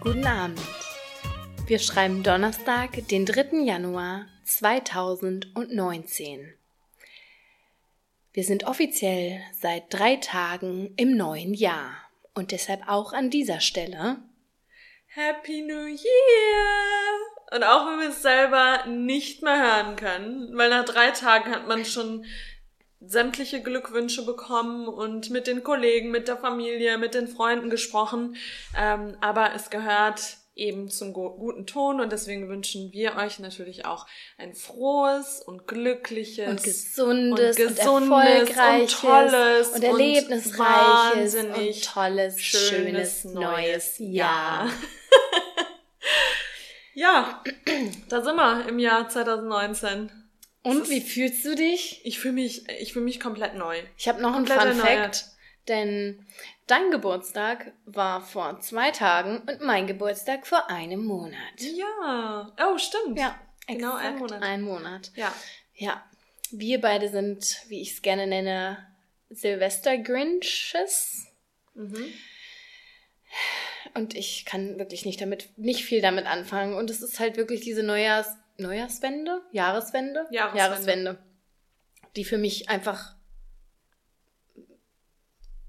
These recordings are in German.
Guten Abend. Wir schreiben Donnerstag, den 3. Januar 2019. Wir sind offiziell seit drei Tagen im neuen Jahr und deshalb auch an dieser Stelle Happy New Year! Und auch wenn wir es selber nicht mehr hören können, weil nach drei Tagen hat man schon sämtliche Glückwünsche bekommen und mit den Kollegen, mit der Familie, mit den Freunden gesprochen. Ähm, aber es gehört eben zum guten Ton und deswegen wünschen wir euch natürlich auch ein frohes und glückliches und gesundes und, und gesundes erfolgreiches und tolles und erlebnisreiches und, wahnsinnig tolles, schönes, neues Jahr. Ja, da sind wir im Jahr 2019. Und wie fühlst du dich? Ich fühle mich, ich fühle mich komplett neu. Ich habe noch einen Komplett Fun erneuert. Fact, denn dein Geburtstag war vor zwei Tagen und mein Geburtstag vor einem Monat. Ja. Oh, stimmt. Ja, Genau ein Monat. Ein Monat. Ja. Ja, wir beide sind, wie ich es gerne nenne, Silvester-Grinches. Mhm. Und ich kann wirklich nicht damit, nicht viel damit anfangen. Und es ist halt wirklich diese Neujahrs, Neujahrswende? Jahreswende? Jahreswende. Jahreswende. Die für mich einfach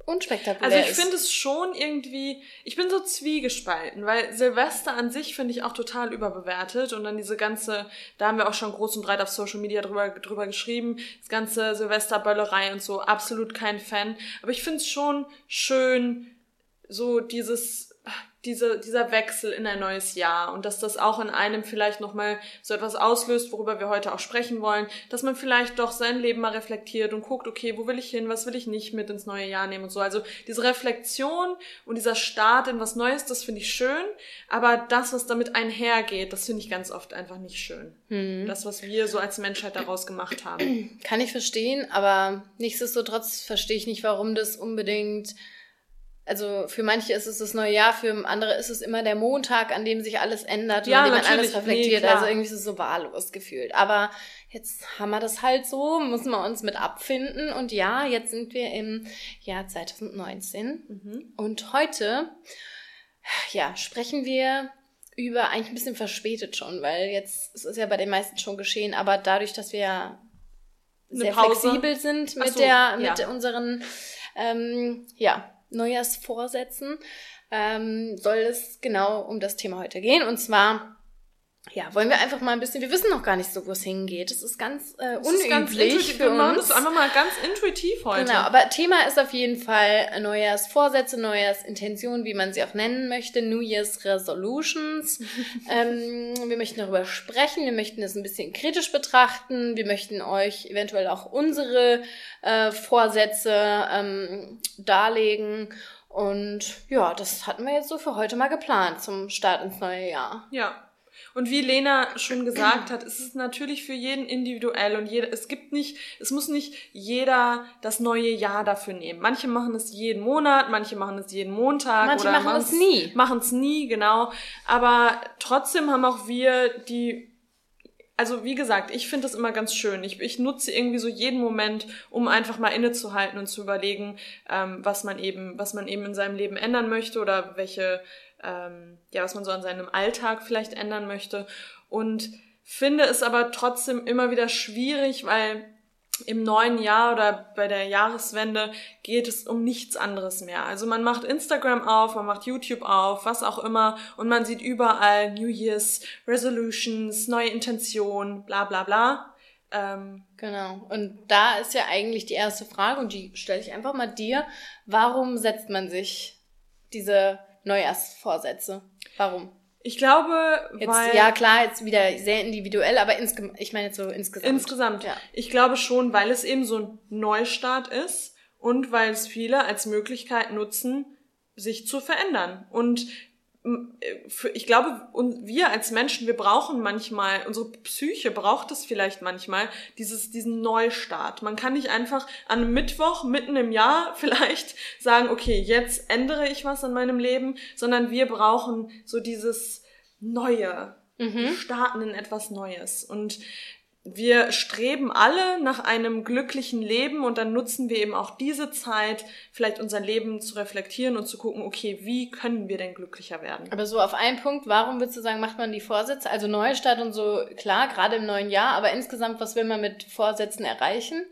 unspektakulär Also ich ist. finde es schon irgendwie, ich bin so zwiegespalten, weil Silvester an sich finde ich auch total überbewertet und dann diese ganze, da haben wir auch schon groß und breit auf Social Media drüber, drüber geschrieben, das ganze Silvesterböllerei und so, absolut kein Fan. Aber ich finde es schon schön, so dieses, diese, dieser Wechsel in ein neues Jahr und dass das auch in einem vielleicht nochmal so etwas auslöst, worüber wir heute auch sprechen wollen, dass man vielleicht doch sein Leben mal reflektiert und guckt, okay, wo will ich hin, was will ich nicht mit ins neue Jahr nehmen und so. Also diese Reflexion und dieser Start in was Neues, das finde ich schön, aber das, was damit einhergeht, das finde ich ganz oft einfach nicht schön. Das, was wir so als Menschheit daraus gemacht haben. Kann ich verstehen, aber nichtsdestotrotz verstehe ich nicht, warum das unbedingt. Also für manche ist es das neue Jahr, für andere ist es immer der Montag, an dem sich alles ändert und Ja, an dem man alles Nee, reflektiert. klar. also irgendwie ist es so wahllos gefühlt. Aber jetzt haben wir das halt so, müssen wir uns mit abfinden. Und ja, jetzt sind wir im Jahr 2019. Mhm. Und heute, ja, sprechen wir über eigentlich ein bisschen verspätet schon, weil jetzt es ist ja bei den meisten schon geschehen, aber dadurch, dass wir ja sehr flexibel sind mit so, der mit ja. unseren ähm, ja, Neujahrsvorsätzen, ähm, soll es genau um das Thema heute gehen. Und zwar, ja, wollen wir einfach mal ein bisschen, wir wissen noch gar nicht so, wo es hingeht. Es ist ganz äh, Das ist ganz unüblich intuitiv. für Wir machen uns. das einfach mal ganz intuitiv heute. Genau, aber Thema ist auf jeden Fall Neujahrsvorsätze, Neujahrsintentionen, wie man sie auch nennen möchte, New Year's Resolutions. ähm, wir möchten darüber sprechen, wir möchten es ein bisschen kritisch betrachten, wir möchten euch eventuell auch unsere äh, Vorsätze ähm, darlegen. Und ja, das hatten wir jetzt so für heute mal geplant zum Start ins neue Jahr. Ja. Und wie Lena schon gesagt hat, es ist natürlich für jeden individuell und jeder, es gibt nicht, es muss nicht jeder das neue Jahr dafür nehmen. Manche machen es jeden Monat, manche machen es jeden Montag Manche oder machen es nie. Machen es nie, genau. Aber trotzdem haben auch wir die also wie gesagt, ich finde das immer ganz schön. Ich, ich nutze irgendwie so jeden Moment, um einfach mal innezuhalten und zu überlegen, ähm, was man eben, was man eben in seinem Leben ändern möchte oder welche, ähm, ja, was man so an seinem Alltag vielleicht ändern möchte. Und finde es aber trotzdem immer wieder schwierig, weil im neuen Jahr oder bei der Jahreswende geht es um nichts anderes mehr. Also man macht Instagram auf, man macht YouTube auf, was auch immer und man sieht überall New Year's Resolutions, neue Intentionen, bla bla bla. Ähm, Genau. Und da ist ja eigentlich die erste Frage, und die stelle ich einfach mal dir. Warum setzt man sich diese Neujahrsvorsätze? Warum? ich glaube, Jetzt, weil ja, klar, jetzt wieder sehr individuell, aber insge ich meine jetzt so insgesamt. Insgesamt. Ja. Ich glaube schon, weil es eben so ein Neustart ist und weil es viele als Möglichkeit nutzen, sich zu verändern. Und ich glaube, wir als Menschen, wir brauchen manchmal, unsere Psyche braucht es vielleicht manchmal, dieses, diesen Neustart. Man kann nicht einfach an einem Mittwoch mitten im Jahr vielleicht sagen, okay, jetzt ändere ich was an meinem Leben, sondern wir brauchen so dieses Neue. Wir starten in etwas Neues. Und wir streben alle nach einem glücklichen Leben und dann nutzen wir eben auch diese Zeit, vielleicht unser Leben zu reflektieren und zu gucken, okay, wie können wir denn glücklicher werden? Aber so auf einen Punkt, warum würdest du sagen, macht man die Vorsätze? Also Neustart und so, klar, gerade im neuen Jahr, aber insgesamt, was will man mit Vorsätzen erreichen?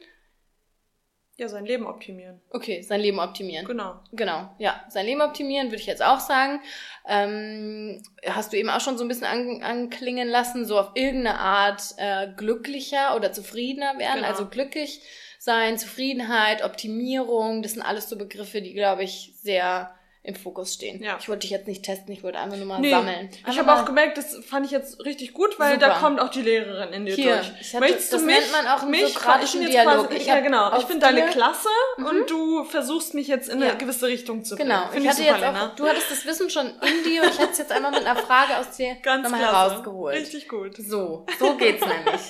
Ja, sein Leben optimieren. Okay, sein Leben optimieren. Genau. Genau, ja. Sein Leben optimieren, würde ich jetzt auch sagen. Ähm, hast du eben auch schon so ein bisschen an, anklingen lassen, so auf irgendeine Art äh, glücklicher oder zufriedener werden. Genau. Also glücklich sein, Zufriedenheit, Optimierung, das sind alles so Begriffe, die, glaube ich, sehr im Fokus stehen. Ja. Ich wollte dich jetzt nicht testen, ich wollte einfach nur mal nee, sammeln. Ich habe auch gemerkt, das fand ich jetzt richtig gut, weil Super. da kommt auch die Lehrerin in dir Hier, durch. Ich hatte, Möchtest das du mich, nennt man auch mich, sokratischen Dialog. Quasi, ich ja, genau. Ich bin deine Klasse mhm. und du versuchst mich jetzt in eine gewisse Richtung zu bringen. Genau. Find ich hatte super, jetzt auch, du hattest das Wissen schon in dir und ich hätte es jetzt einmal mit einer Frage aus dir nochmal herausgeholt. Richtig gut. So, so geht's nämlich.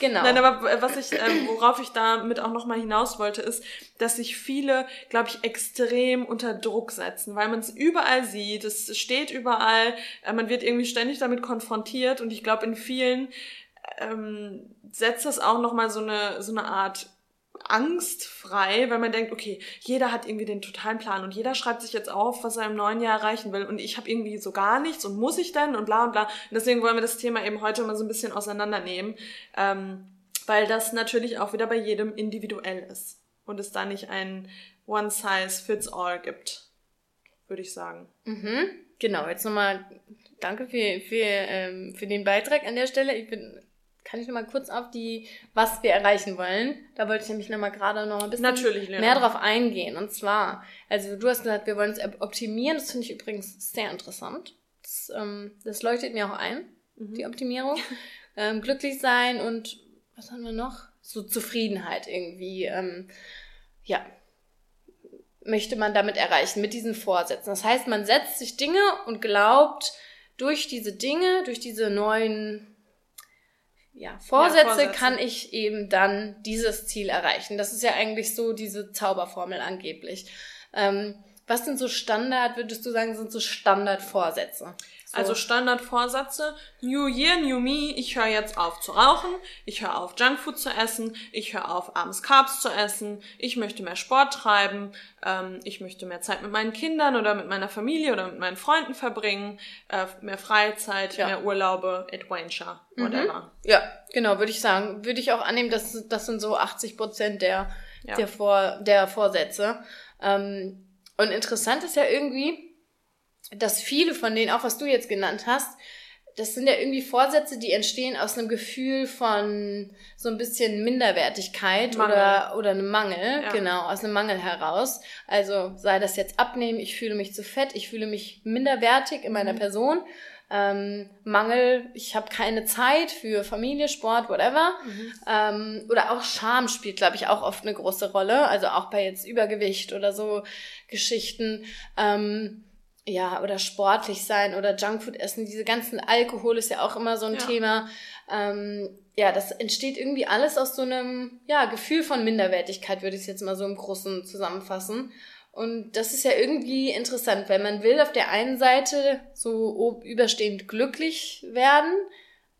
Genau. Nein, aber was ich, äh, worauf ich damit auch nochmal hinaus wollte, ist, dass sich viele, glaube ich, extrem unter Druck setzen, weil man es überall sieht, es steht überall, äh, man wird irgendwie ständig damit konfrontiert und ich glaube, in vielen ähm, setzt das auch nochmal so eine, so eine Art Angst frei, weil man denkt, okay, jeder hat irgendwie den totalen Plan und jeder schreibt sich jetzt auf, was er im neuen Jahr erreichen will und ich habe irgendwie so gar nichts und muss ich denn und bla und bla. Und deswegen wollen wir das Thema eben heute mal so ein bisschen auseinandernehmen, ähm, weil das natürlich auch wieder bei jedem individuell ist und es da nicht ein One Size Fits All gibt, würde ich sagen. Mhm. Genau, jetzt nochmal danke für, für, ähm, für den Beitrag an der Stelle. Ich bin, kann ich nochmal kurz auf die, was wir erreichen wollen. Da wollte ich nämlich nochmal gerade noch ein bisschen Natürlich, mehr drauf eingehen. Und zwar, also du hast gesagt, wir wollen es optimieren. Das finde ich übrigens sehr interessant. Das, ähm, das leuchtet mir auch ein, mhm. die Optimierung. ähm, glücklich sein und was haben wir noch? So Zufriedenheit irgendwie. Ähm, ja, möchte man damit erreichen, mit diesen Vorsätzen. Das heißt, man setzt sich Dinge und glaubt, durch diese Dinge, durch diese neuen ja, Vorsätze, ja, Vorsätze, kann ich eben dann dieses Ziel erreichen. Das ist ja eigentlich so diese Zauberformel angeblich. Ähm, was sind so Standard, würdest du sagen, sind so Standardvorsätze? So. Also Standardvorsätze, New Year, New Me, ich höre jetzt auf zu rauchen, ich höre auf Junkfood zu essen, ich höre auf abends Carbs zu essen, ich möchte mehr Sport treiben, ähm, ich möchte mehr Zeit mit meinen Kindern oder mit meiner Familie oder mit meinen Freunden verbringen, äh, mehr Freizeit, ja. mehr Urlaube, Adventure, mhm. whatever. Mhm. Ja, genau, würde ich sagen. Würde ich auch annehmen, dass das sind so 80 Prozent der, ja. der, Vor, der Vorsätze. Ähm, und interessant ist ja irgendwie, dass viele von denen, auch was du jetzt genannt hast, das sind ja irgendwie Vorsätze, die entstehen aus einem Gefühl von so ein bisschen Minderwertigkeit Mangel. oder, oder einem Mangel, ja. genau, aus einem Mangel heraus. Also sei das jetzt abnehmen, ich fühle mich zu fett, ich fühle mich minderwertig in meiner mhm. Person. Ähm, Mangel, ich habe keine Zeit für Familie, Sport, whatever. Mhm. Ähm, oder auch Scham spielt, glaube ich, auch oft eine große Rolle. Also auch bei jetzt Übergewicht oder so Geschichten. Ähm, ja, oder sportlich sein oder Junkfood essen, diese ganzen Alkohol ist ja auch immer so ein ja. Thema. Ähm, ja, das entsteht irgendwie alles aus so einem, ja, Gefühl von Minderwertigkeit, würde ich es jetzt mal so im Großen zusammenfassen. Und das ist ja irgendwie interessant, weil man will auf der einen Seite so überstehend glücklich werden,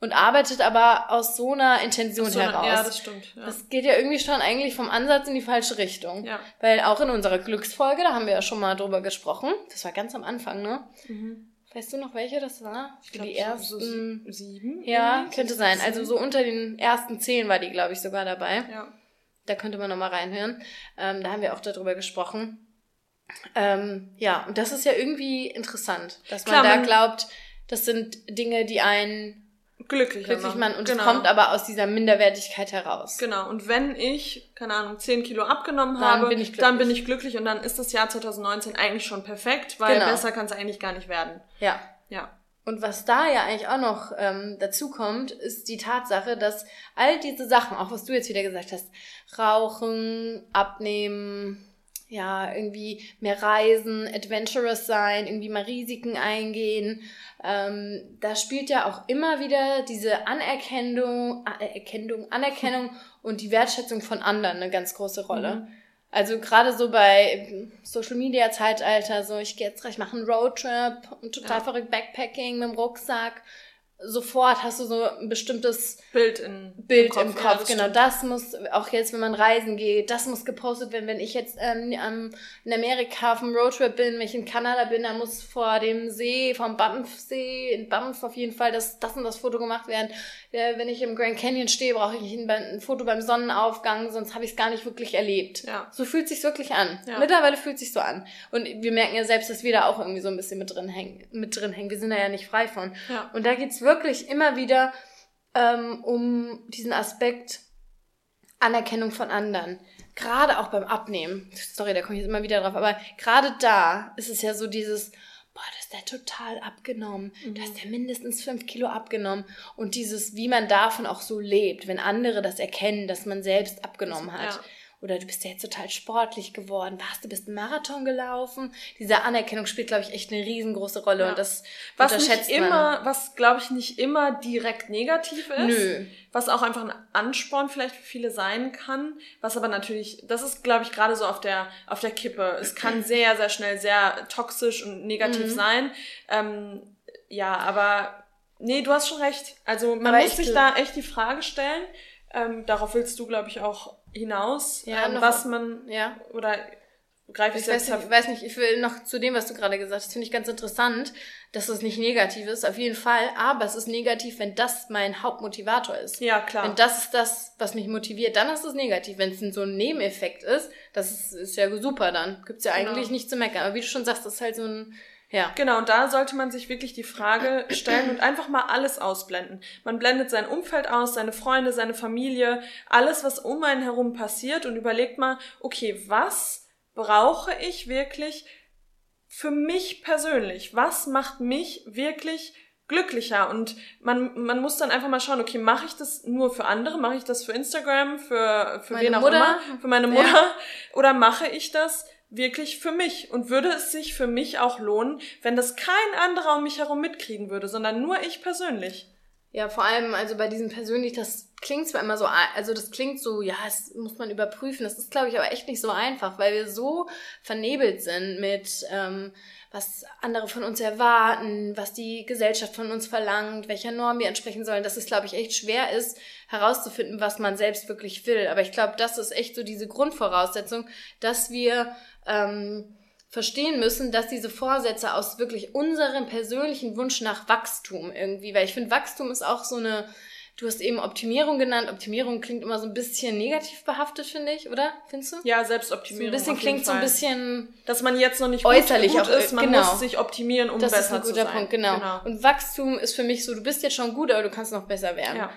und arbeitet aber aus so einer Intention so, heraus. Ja, das stimmt. Ja. Das geht ja irgendwie schon eigentlich vom Ansatz in die falsche Richtung. Ja. Weil auch in unserer Glücksfolge, da haben wir ja schon mal drüber gesprochen, das war ganz am Anfang, ne? Mhm. Weißt du noch, welche das war? Ich glaube, die ersten so sieben. Ja, könnte sein. Also so unter den ersten zehn war die, glaube ich, sogar dabei. Ja. Da könnte man nochmal reinhören. Ähm, da haben wir auch darüber gesprochen. Ähm, ja, und das ist ja irgendwie interessant, dass man Klar, da glaubt, das sind Dinge, die einen glücklicher glücklich machen. Und genau. es kommt aber aus dieser Minderwertigkeit heraus. Genau. Und wenn ich, keine Ahnung, 10 Kilo abgenommen dann habe, bin dann bin ich glücklich und dann ist das Jahr 2019 eigentlich schon perfekt, weil genau. besser kann es eigentlich gar nicht werden. Ja. Ja. Und was da ja eigentlich auch noch ähm, dazu kommt, ist die Tatsache, dass all diese Sachen, auch was du jetzt wieder gesagt hast, Rauchen, Abnehmen, ja, irgendwie mehr reisen, adventurous sein, irgendwie mal Risiken eingehen. Ähm, da spielt ja auch immer wieder diese Anerkennung, Erkennung, Anerkennung und die Wertschätzung von anderen eine ganz große Rolle. Mhm. Also gerade so bei Social Media Zeitalter, so ich gehe jetzt gleich machen einen Roadtrip und total ja. verrückt Backpacking mit dem Rucksack sofort hast du so ein bestimmtes Bild, in, Bild im Kopf. Im Kopf. Ja, genau, das muss auch jetzt, wenn man reisen geht, das muss gepostet werden. Wenn ich jetzt ähm, in Amerika auf dem Roadtrip bin, wenn ich in Kanada bin, dann muss vor dem See, vom Banffsee, in Banff auf jeden Fall das, das und das Foto gemacht werden. Äh, wenn ich im Grand Canyon stehe, brauche ich ein, ein, Foto beim Sonnenaufgang, sonst habe ich es gar nicht wirklich erlebt. Ja. So fühlt sich wirklich an. Ja. Mittlerweile fühlt sich so an. Und wir merken ja selbst, dass wir da auch irgendwie so ein bisschen mit drin hängen. Mit drin hängen. Wir sind da ja nicht frei von. Ja. Und da geht's wirklich immer wieder ähm, um diesen Aspekt Anerkennung von anderen. Gerade auch beim Abnehmen. Sorry, da komme ich jetzt immer wieder drauf. Aber gerade da ist es ja so dieses, boah, das ist der total abgenommen. Mhm. Da ist der mindestens fünf Kilo abgenommen. Und dieses, wie man davon auch so lebt, wenn andere das erkennen, dass man selbst abgenommen hat. Ja oder du bist ja jetzt total sportlich geworden, warst du bist einen Marathon gelaufen. Diese Anerkennung spielt, glaube ich, echt eine riesengroße Rolle ja. und das was unterschätzt nicht immer, man. was glaube ich nicht immer direkt negativ ist, Nö. was auch einfach ein Ansporn vielleicht für viele sein kann, was aber natürlich, das ist glaube ich gerade so auf der auf der Kippe. Es kann sehr sehr schnell sehr toxisch und negativ mhm. sein. Ähm, ja, aber nee, du hast schon recht. Also man aber muss sich da echt die Frage stellen. Ähm, darauf willst du, glaube ich, auch hinaus, ja, ähm, was man, ja. oder greife ich, ich jetzt weiß, Ich weiß nicht, ich will noch zu dem, was du gerade gesagt hast, finde ich ganz interessant, dass es nicht negativ ist, auf jeden Fall, aber es ist negativ, wenn das mein Hauptmotivator ist. Ja, klar. Wenn das ist das, was mich motiviert, dann ist es negativ. Wenn es so ein Nebeneffekt ist, das ist, ist ja super dann. Gibt's ja genau. eigentlich nicht zu meckern. Aber wie du schon sagst, das ist halt so ein ja. Genau, und da sollte man sich wirklich die Frage stellen und einfach mal alles ausblenden. Man blendet sein Umfeld aus, seine Freunde, seine Familie, alles, was um einen herum passiert und überlegt mal, okay, was brauche ich wirklich für mich persönlich? Was macht mich wirklich glücklicher und man, man muss dann einfach mal schauen, okay, mache ich das nur für andere, mache ich das für Instagram, für, für wen auch Mutter. immer, für meine Mutter ja. oder mache ich das wirklich für mich und würde es sich für mich auch lohnen, wenn das kein anderer um mich herum mitkriegen würde, sondern nur ich persönlich. Ja, vor allem, also bei diesem persönlich, das klingt zwar immer so, also das klingt so, ja, das muss man überprüfen. Das ist, glaube ich, aber echt nicht so einfach, weil wir so vernebelt sind mit, ähm, was andere von uns erwarten, was die Gesellschaft von uns verlangt, welcher Norm wir entsprechen sollen, dass es, glaube ich, echt schwer ist, herauszufinden, was man selbst wirklich will. Aber ich glaube, das ist echt so diese Grundvoraussetzung, dass wir ähm, verstehen müssen, dass diese Vorsätze aus wirklich unserem persönlichen Wunsch nach Wachstum irgendwie, weil ich finde, Wachstum ist auch so eine, du hast eben Optimierung genannt. Optimierung klingt immer so ein bisschen negativ behaftet, finde ich, oder? Findest du? Ja, Selbstoptimierung. So ein bisschen klingt so ein bisschen. Dass man jetzt noch nicht äußerlich gut, gut ist, man genau. muss sich optimieren, um das besser zu sein. Das ist ein guter Punkt, genau. genau. Und Wachstum ist für mich so, du bist jetzt schon gut, aber du kannst noch besser werden. Ja.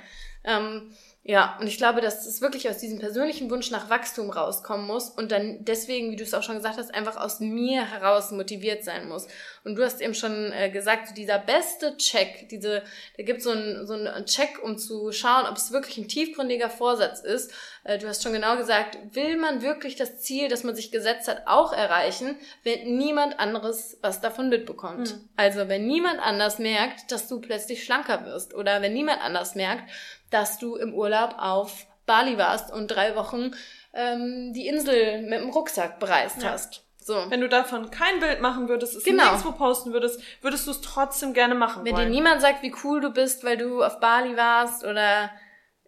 Ähm, ja, und ich glaube, dass es wirklich aus diesem persönlichen Wunsch nach Wachstum rauskommen muss und dann deswegen, wie du es auch schon gesagt hast, einfach aus mir heraus motiviert sein muss. Und du hast eben schon äh, gesagt, dieser beste Check, diese, da gibt so ein, so einen Check, um zu schauen, ob es wirklich ein tiefgründiger Vorsatz ist. Äh, du hast schon genau gesagt, will man wirklich das Ziel, das man sich gesetzt hat, auch erreichen, wenn niemand anderes was davon mitbekommt. Mhm. Also wenn niemand anders merkt, dass du plötzlich schlanker wirst oder wenn niemand anders merkt, dass du im Urlaub auf Bali warst und drei Wochen ähm, die Insel mit dem Rucksack bereist ja. hast. So. Wenn du davon kein Bild machen würdest, es genau. nirgendwo posten würdest, würdest du es trotzdem gerne machen Wenn wollen. dir niemand sagt, wie cool du bist, weil du auf Bali warst oder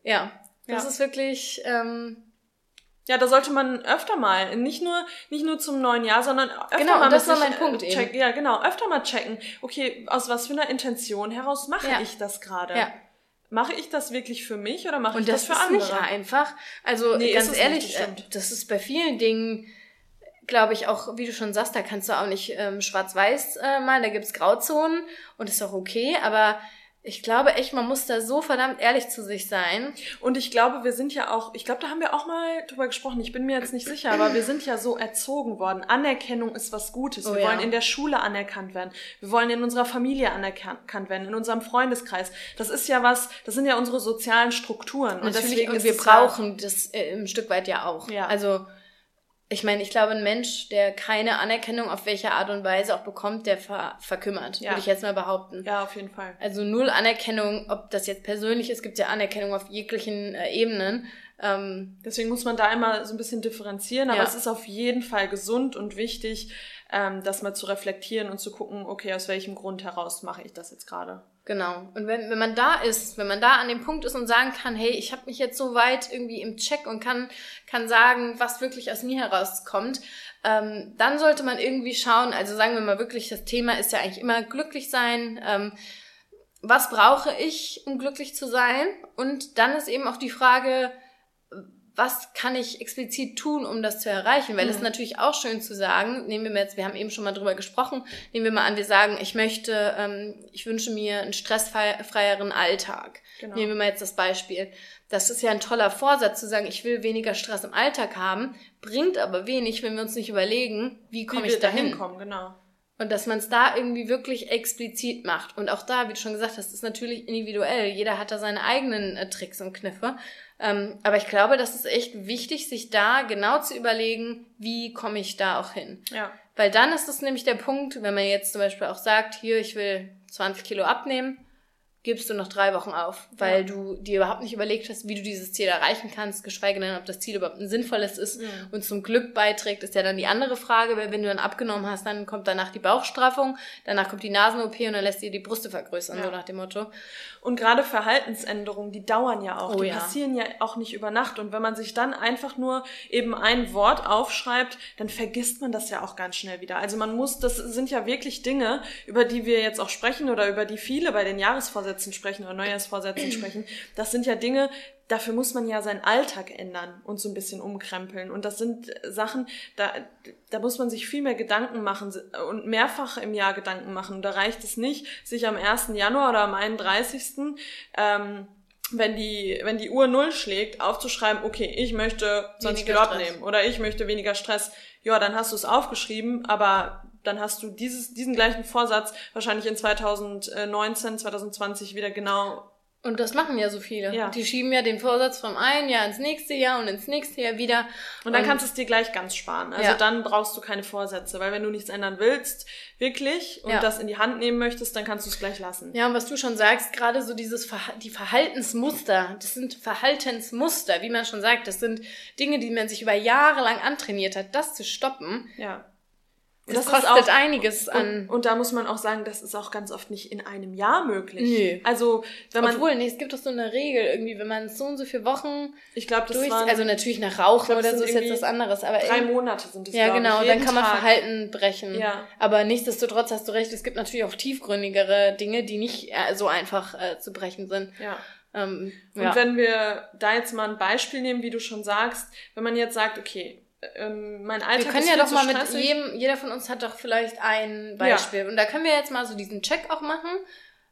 ja, das ja. ist wirklich ähm, ja, da sollte man öfter mal, nicht nur, nicht nur zum neuen Jahr, sondern öfter genau, mal. das war mein Punkt check, eben. Ja, genau, öfter mal checken. Okay, aus was für einer Intention heraus mache ja. ich das gerade? Ja mache ich das wirklich für mich oder mache ich das, das für andere? Und das ist nicht einfach. Also nee, ganz ehrlich, nicht, das, äh, das ist bei vielen Dingen, glaube ich, auch, wie du schon sagst, da kannst du auch nicht ähm, schwarz-weiß äh, malen, da gibt's Grauzonen und ist auch okay, aber ich glaube echt, man muss da so verdammt ehrlich zu sich sein. Und ich glaube, wir sind ja auch, ich glaube, da haben wir auch mal drüber gesprochen, ich bin mir jetzt nicht sicher, aber wir sind ja so erzogen worden. Anerkennung ist was Gutes. Wir oh, wollen ja. in der Schule anerkannt werden. Wir wollen in unserer Familie anerkannt werden, in unserem Freundeskreis. Das ist ja was, das sind ja unsere sozialen Strukturen. Und deswegen und wir brauchen ja, das äh, ein Stück weit ja auch. Ja. Also ich meine, ich glaube, ein Mensch, der keine Anerkennung auf welche Art und Weise auch bekommt, der ver verkümmert, ja. würde ich jetzt mal behaupten. Ja, auf jeden Fall. Also null Anerkennung, ob das jetzt persönlich ist, gibt ja Anerkennung auf jeglichen äh, Ebenen. Ähm, Deswegen muss man da immer so ein bisschen differenzieren, aber ja. es ist auf jeden Fall gesund und wichtig, ähm, das mal zu reflektieren und zu gucken, okay, aus welchem Grund heraus mache ich das jetzt gerade. Genau. Und wenn, wenn man da ist, wenn man da an dem Punkt ist und sagen kann, hey, ich habe mich jetzt so weit irgendwie im Check und kann, kann sagen, was wirklich aus mir herauskommt, ähm, dann sollte man irgendwie schauen, also sagen wir mal wirklich, das Thema ist ja eigentlich immer glücklich sein. Ähm, was brauche ich, um glücklich zu sein? Und dann ist eben auch die Frage, was kann ich explizit tun, um das zu erreichen? Weil es mhm. ist natürlich auch schön zu sagen, nehmen wir mal jetzt, wir haben eben schon mal drüber gesprochen, nehmen wir mal an, wir sagen, ich möchte, ähm, ich wünsche mir einen stressfreieren Alltag. Genau. Nehmen wir mal jetzt das Beispiel. Das ist ja ein toller Vorsatz zu sagen, ich will weniger Stress im Alltag haben, bringt aber wenig, wenn wir uns nicht überlegen, wie komme ich dahin? Kommen, genau. Und dass man es da irgendwie wirklich explizit macht. Und auch da, wie du schon gesagt hast, ist natürlich individuell. Jeder hat da seine eigenen äh, Tricks und Kniffe. Ähm, aber ich glaube, das ist echt wichtig, sich da genau zu überlegen, wie komme ich da auch hin. Ja. Weil dann ist es nämlich der Punkt, wenn man jetzt zum Beispiel auch sagt, hier, ich will 20 Kilo abnehmen, gibst du noch drei Wochen auf, weil ja. du dir überhaupt nicht überlegt hast, wie du dieses Ziel erreichen kannst, geschweige denn, ob das Ziel überhaupt ein sinnvolles ist ja. und zum Glück beiträgt, ist ja dann die andere Frage, weil wenn du dann abgenommen hast, dann kommt danach die Bauchstraffung, danach kommt die Nasen-OP und dann lässt dir die Brüste vergrößern, ja. so nach dem Motto. Und gerade Verhaltensänderungen, die dauern ja auch, oh, die passieren ja auch nicht über Nacht und wenn man sich dann einfach nur eben ein Wort aufschreibt, dann vergisst man das ja auch ganz schnell wieder. Also man muss, das sind ja wirklich Dinge, über die wir jetzt auch sprechen oder über die viele bei den Jahresvorsätzen Vorsätzen sprechen oder Neujahrsvorsätzen sprechen, das sind ja Dinge, dafür muss man ja seinen Alltag ändern und so ein bisschen umkrempeln. Und das sind Sachen, da, da muss man sich viel mehr Gedanken machen und mehrfach im Jahr Gedanken machen. Und da reicht es nicht, sich am 1. Januar oder am 31. Ähm, wenn die, wenn die Uhr null schlägt, aufzuschreiben, okay, ich möchte 20 Kilo abnehmen oder ich möchte weniger Stress. Ja, dann hast du es aufgeschrieben, aber dann hast du dieses, diesen gleichen Vorsatz wahrscheinlich in 2019, 2020 wieder genau. Und das machen ja so viele. Ja. Die schieben ja den Vorsatz vom einen Jahr ins nächste Jahr und ins nächste Jahr wieder. Und dann und kannst du es dir gleich ganz sparen. Also ja. dann brauchst du keine Vorsätze, weil wenn du nichts ändern willst, wirklich, und ja. das in die Hand nehmen möchtest, dann kannst du es gleich lassen. Ja, und was du schon sagst, gerade so dieses Ver die Verhaltensmuster, das sind Verhaltensmuster, wie man schon sagt, das sind Dinge, die man sich über Jahre lang antrainiert hat, das zu stoppen. Ja das, das kostet auch, einiges an. Und, und, da muss man auch sagen, das ist auch ganz oft nicht in einem Jahr möglich. Nee. Also, wenn man. Obwohl, nee, es gibt doch so eine Regel irgendwie, wenn man so und so viele Wochen. Ich glaube, das durch, waren, Also natürlich nach Rauchen glaub, oder so ist jetzt was anderes, aber. Drei Monate sind es, Ja, genau, dann kann man Tag. Verhalten brechen. Ja. Aber nichtsdestotrotz hast du recht, es gibt natürlich auch tiefgründigere Dinge, die nicht äh, so einfach äh, zu brechen sind. Ja. Ähm, und ja. wenn wir da jetzt mal ein Beispiel nehmen, wie du schon sagst, wenn man jetzt sagt, okay, ähm, mein Alltag Wir können ja doch mal mit jedem, jeder von uns hat doch vielleicht ein Beispiel. Ja. Und da können wir jetzt mal so diesen Check auch machen.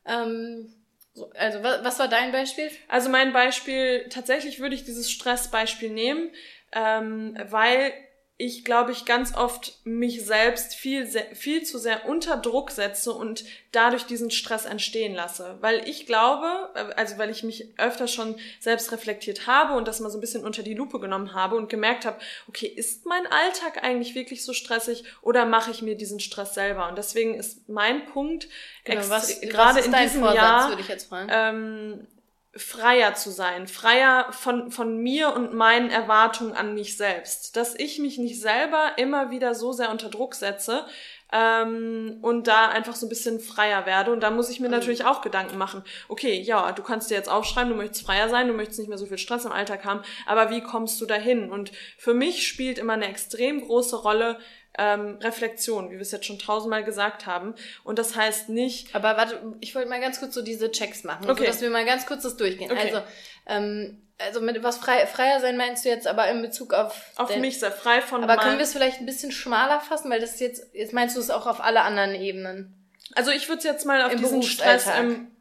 Ähm, so, also, was, was war dein Beispiel? Also mein Beispiel, tatsächlich würde ich dieses Stressbeispiel nehmen, ähm, weil ich, glaube ich, ganz oft mich selbst viel, viel zu sehr unter Druck setze und dadurch diesen Stress entstehen lasse. Weil ich glaube, äh, also weil ich mich öfter schon selbst reflektiert habe und das mal so ein bisschen unter die Lupe genommen habe und gemerkt habe, okay, ist mein Alltag eigentlich wirklich so stressig oder mache ich mir diesen Stress selber? Und deswegen ist mein Punkt, genau, was, gerade was in diesem Vorsatz, Jahr, würde ich jetzt fragen? Ähm, freier zu sein, freier von, von mir und meinen Erwartungen an mich selbst. Dass ich mich nicht selber immer wieder so sehr unter Druck setze ähm, und da einfach so ein bisschen freier werde. Und da muss ich mir mhm. natürlich auch Gedanken machen. Okay, ja, du kannst dir jetzt aufschreiben, du möchtest freier sein, du möchtest nicht mehr so viel Stress im Alltag haben, aber wie kommst du dahin? Und für mich spielt immer eine extrem große Rolle, ähm, Reflexion, wie wir es jetzt schon tausendmal gesagt haben. Und das heißt nicht. Aber warte, ich wollte mal ganz kurz so diese Checks machen, okay. so dass wir mal ganz kurz das durchgehen. Okay. Also, ähm, also mit was frei, freier sein meinst du jetzt aber in Bezug auf auf den, mich sehr frei von aber können wir es vielleicht ein bisschen schmaler fassen weil das jetzt jetzt meinst du es auch auf alle anderen Ebenen also ich würde es jetzt mal auf Im diesen Stress im